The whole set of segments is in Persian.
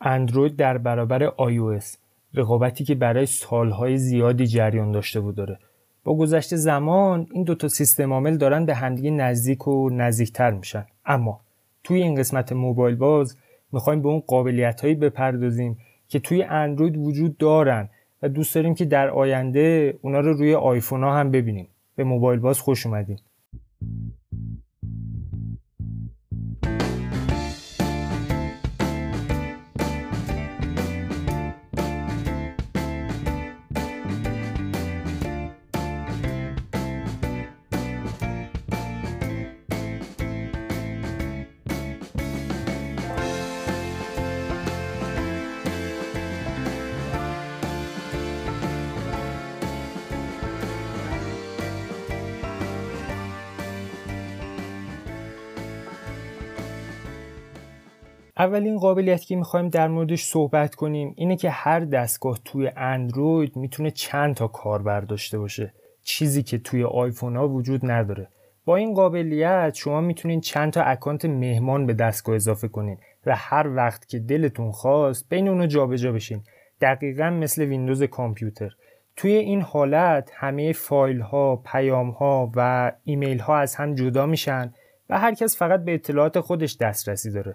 اندروید در برابر iOS رقابتی که برای سالهای زیادی جریان داشته و داره. با گذشت زمان این دوتا سیستم عامل دارن به همدیگه نزدیک و نزدیکتر میشن. اما توی این قسمت موبایل باز می‌خوایم به اون قابلیت هایی بپردازیم که توی اندروید وجود دارن و دوست داریم که در آینده اونا رو روی آیفون ها هم ببینیم. به موبایل باز خوش اومدیم اولین قابلیت که می‌خوایم در موردش صحبت کنیم اینه که هر دستگاه توی اندروید می‌تونه چند تا کاربر داشته باشه. چیزی که توی آیفون ها وجود نداره. با این قابلیت شما می‌تونین چند تا account مهمان به دستگاه اضافه کنین و هر وقت که دلتون خواست بین اونا جابجا بشین. دقیقا مثل ویندوز کامپیوتر. توی این حالت همه فایل ها، پیام ها و ایمیل ها از هم جدا میشن و هر کس فقط به اطلاعات خودش دسترسی داره.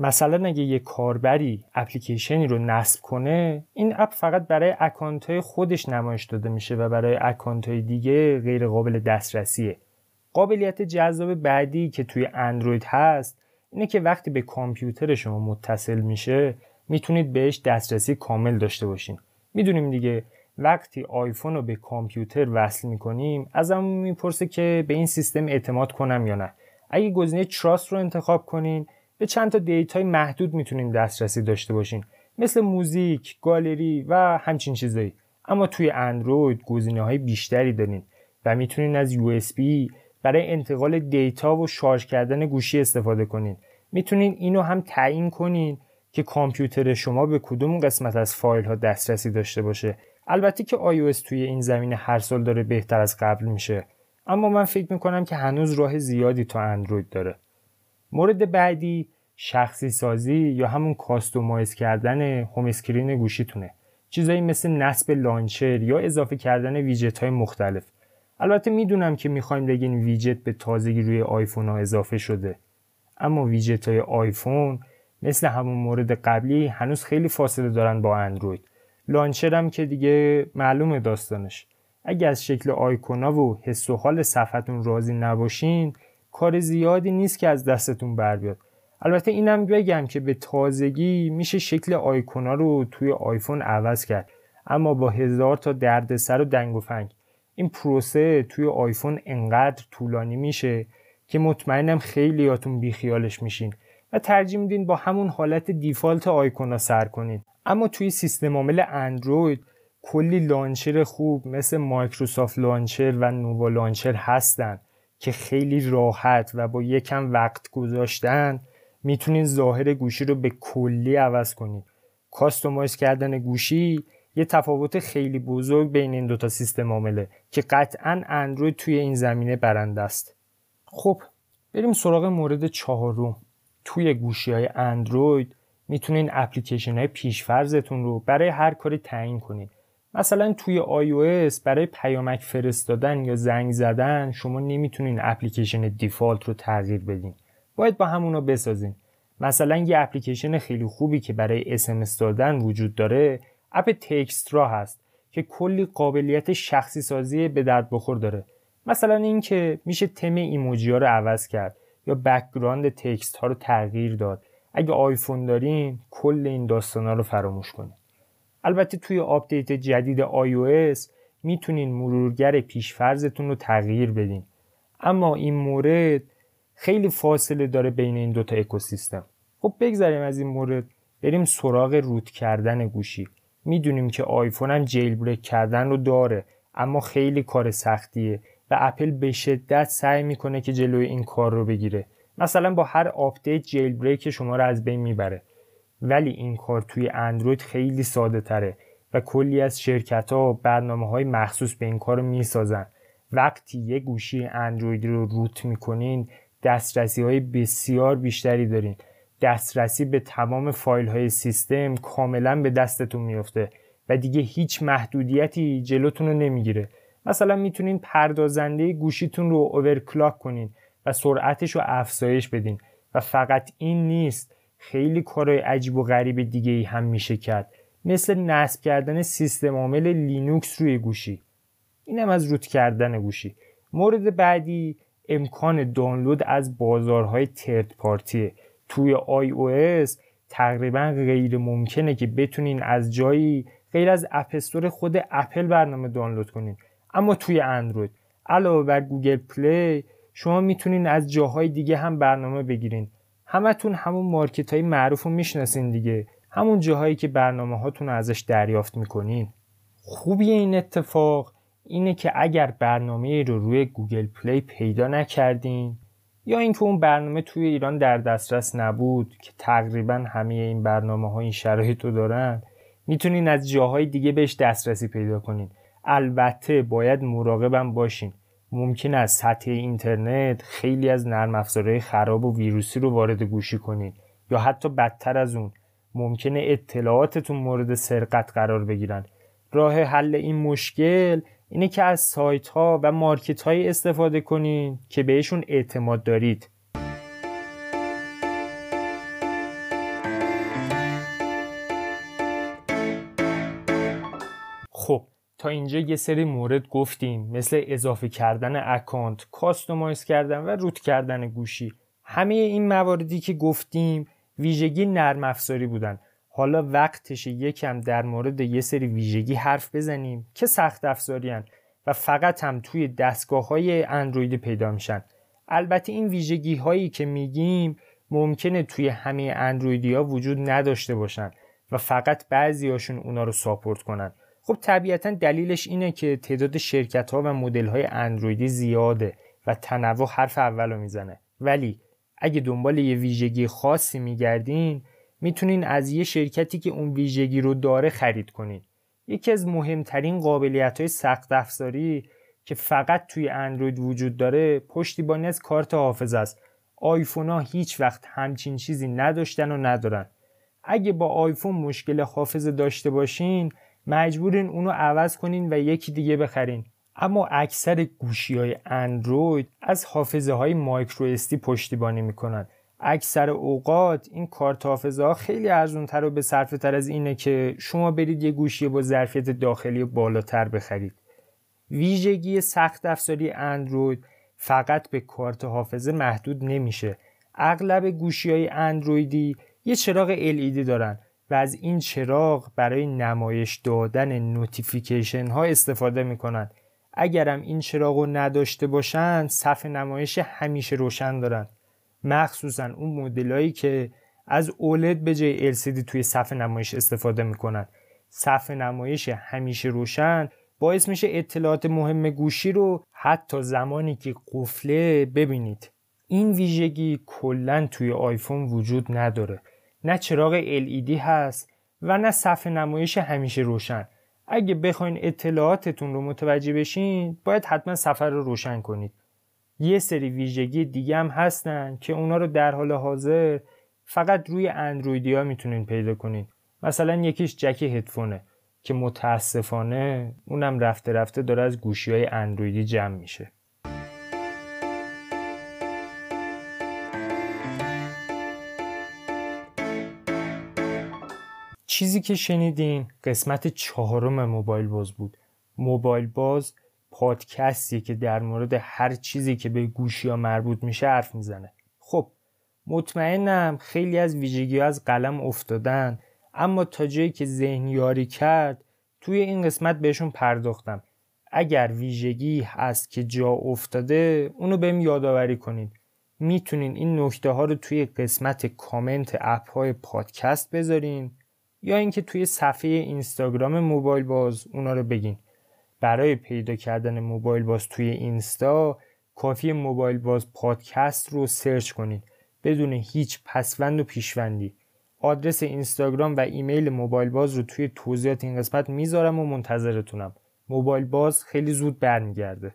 مثلا اگه یه کاربری اپلیکیشنی رو نصب کنه این app فقط برای account های خودش نمایش داده میشه و برای account های دیگه غیر قابل دسترسیه. قابلیت جذاب بعدی که توی اندروید هست اینه که وقتی به کامپیوتر شما متصل میشه می‌تونید بهش دسترسی کامل داشته باشین. می‌دونیم دیگه وقتی آیفون رو به کامپیوتر وصل می‌کنیم ازمون می‌پرسه که به این سیستم اعتماد کنم یا نه. اگه گزینه trust رو انتخاب کنین به چند تا data ی محدود می‌تونین دسترسی داشته باشین مثل موزیک، گالری و همچین چیزایی. اما توی اندروید گزینه های بیشتری دارین و می‌تونین از USB برای انتقال data و شارژ کردن گوشی استفاده کنین. می‌تونین اینو هم تعیین کنین که کامپیوتر شما به کدوم قسمت از فایل ها دسترسی داشته باشه. البته که iOS توی این زمینه هر سال داره بهتر از قبل میشه. اما من فکر می‌کنم که هنوز راه زیادی تا اندروید داره. مورد بعدی شخصی سازی یا همون customize کردن home screen گوشیتونه. چیزایی مثل نصب launcher یا اضافه کردن ویجت های مختلف. البته می‌دونم که می‌خواین بگین widget به تازگی روی آیفون ها اضافه شده. اما ویجت های آیفون مثل همون مورد قبلی هنوز خیلی فاصله دارن با اندروید. launcher هم که دیگه معلومه داستانش. اگه از شکل آیکونا و حس و حال صفحتون راضی نباشین کار زیادی نیست که از دستتون بر بیاد. البته اینم بگم که به تازگی میشه شکل آیکونا رو توی آیفون عوض کرد. اما با هزار تا دردسر و دنگ و فنگ. این پروسه توی آیفون انقدر طولانی میشه که مطمئنم خیلیاتون بیخیالش میشین و ترجیح میدین با همون حالت دیفالت آیکونا سر کنین. اما توی سیستم عامل اندروید کلی launcher خوب مثل Microsoft Launcher و Nova Launcher هستن. که خیلی راحت و با یکم وقت گذاشتن می‌تونین ظاهر گوشی رو به کلی عوض کنید customize کردن گوشی یه تفاوت خیلی بزرگ بین این دوتا سیستم عامله که قطعا اندروید توی این زمینه برنده است. خب بریم سراغ مورد چهارم. توی گوشی های اندروید می‌تونین اپلیکیشن های پیشفرزتون رو برای هر کاری تعیین کنید مثلا توی iOS برای پیامک فرستادن یا زنگ زدن شما نمی‌تونین اپلیکیشن دیفالت رو تغییر بدین. باید با همونو بسازین. مثلا یه اپلیکیشن خیلی خوبی که برای اسمس دادن وجود داره اپ تکسترا هست که کلی قابلیت شخصی سازی به درد بخور داره. مثلا اینکه میشه تم ایموجی ها رو عوض کرد یا background text ها رو تغییر داد. اگه آیفون دارین کل این داستان ها رو فراموش کنید البته توی آپدیت جدید iOS می‌تونین مرورگر پیشفرزتون رو تغییر بدین. اما این مورد خیلی فاصله داره بین این دوتا اکوسیستم. خب بگذریم از این مورد. بریم سراغ root کردن گوشی. می‌دونیم که آیفون هم jailbreak کردن رو داره اما خیلی کار سختیه و اپل به شدت سعی می‌کنه که جلوی این کار رو بگیره. مثلا با هر آپدیت jailbreak شما رو از بین می‌بره. ولی این کار توی اندروید خیلی ساده تره و کلی از شرکت ها برنامه های مخصوص به این کار رو می‌سازن. وقتی یه گوشی اندرویدی رو root می‌کنین دسترسی های بسیار بیشتری دارین. دسترسی به تمام فایل های سیستم کاملا به دستتون میفته و دیگه هیچ محدودیتی جلوتون رو نمی‌گیره. مثلا می‌تونین پردازنده گوشیتون رو overclock کنین و سرعتش رو افزایش بدین و فقط این نیست. خیلی کارهای عجیب و غریب دیگه ای هم میشه کرد. مثل نصب کردن سیستم عامل لینوکس روی گوشی. اینم از root کردن گوشی. مورد بعدی امکان دانلود از بازارهای third party ه توی iOS تقریبا غیر ممکنه که بتونین از جایی غیر از App Store خود اپل برنامه دانلود کنین. اما توی اندروید. علاوه بر Google Play شما می‌تونین از جاهای دیگه هم برنامه بگیرین. همتون همون market های معروف رو می‌شناسین دیگه. همون جاهایی که برنامه هاتون ازش دریافت می‌کنین. خوبی این اتفاق اینه که اگر برنامه رو روی Google Play پیدا نکردین یا اینکه اون برنامه توی ایران در دسترس نبود که تقریبا همه این برنامه ها این شرایط رو دارن می‌تونین از جاهای دیگه بهش دسترسی پیدا کنین. البته باید مراقبم باشین. ممکن است سطح اینترنت خیلی از نرم افزارهای خراب و ویروسی رو وارد گوشی کنین یا حتی بدتر از اون ممکنه اطلاعاتتون مورد سرقت قرار بگیرن. راه حل این مشکل اینه که از سایت ها و market های استفاده کنین که بهشون اعتماد دارید. تا اینجا یه سری مورد گفتیم مثل اضافه کردن account، customize کردن و root کردن گوشی. همه این مواردی که گفتیم ویژگی نرم افزاری بودن. حالا وقتش یکم در مورد یه سری ویژگی حرف بزنیم که سخت افزاری و فقط هم توی دستگاه های اندروید پیدا میشن. البته این ویژگی هایی که میگیم ممکنه توی همه اندرویدی ها وجود نداشته باشن و فقط بعضی هاشون اونا رو ساپورت کنن. خب طبیعتا دلیلش اینه که تعداد شرکت ها و مدل های اندرویدی زیاده و تنوع حرف اول رو می‌زنه. ولی اگه دنبال یه ویژگی خاصی میگردین می‌تونین از یه شرکتی که اون ویژگی رو داره خرید کنین. یکی از مهمترین قابلیت های سخت افزاری که فقط توی اندروید وجود داره پشتیبانی از کارت حافظه است. آیفون ها هیچ وقت همچین چیزی نداشتن و ندارن. اگه با آیفون مشکل حافظه داشته باشین مجبورین اونو عوض کنین و یکی دیگه بخرین. اما اکثر گوشی های اندروید از حافظه های مایکرو استی پشتیبانی می‌کنن. اکثر اوقات این کارت حافظه ها خیلی ارزون تر و به صرفه تر از اینه که شما برید یه گوشی با ظرفیت داخلی بالاتر بخرید. ویژگی سخت افزاری اندروید فقط به کارت حافظه محدود نمیشه. اغلب گوشی های اندرویدی یه چراغ LED دارن. و از این چراغ برای نمایش دادن notification ها استفاده می‌کنن. اگرم این چراغ رو نداشته باشن صفحه نمایش همیشه روشن دارن. مخصوصا اون مدلایی که از OLED به جای LCD توی صفحه نمایش استفاده می‌کنن. صفحه نمایش همیشه روشن باعث میشه اطلاعات مهم گوشی رو حتی زمانی که قفله ببینید. این ویژگی کلا توی آیفون وجود نداره. نه چراغ LED هست و نه صفحه نمایش همیشه روشن. اگه بخواین اطلاعاتتون رو متوجه بشین باید حتما صفحه رو روشن کنید. یه سری ویژگی دیگه هم هستن که اونا رو در حال حاضر فقط روی اندرویدی ها می‌تونین پیدا کنین. مثلا یکیش جک هدفونه که متاسفانه اونم رفته رفته داره از گوشی های اندرویدی جمع میشه. چیزی که شنیدین قسمت چهارم موبایل باز بود. موبایل باز پادکستی که در مورد هر چیزی که به گوشی ها مربوط میشه حرف می‌زنه. خب مطمئنم خیلی از ویژگی از قلم افتادن اما تا جایی که ذهن یاری کرد توی این قسمت بهشون پرداختم. اگر ویژگی هست که جا افتاده اونو بهم یادآوری کنید. می‌تونین این نکته ها رو توی قسمت کامنت اپ های پادکست بذارین. یا اینکه توی صفحه اینستاگرام موبایل باز اونا رو بگین. برای پیدا کردن موبایل باز توی اینستا کافی موبایل باز پادکست رو سرچ کنید بدون هیچ پسوند و پیشوندی. آدرس اینستاگرام و ایمیل موبایل باز رو توی توضیحات این قسمت می‌ذارم و منتظرتونم. موبایل باز خیلی زود برمیگرده.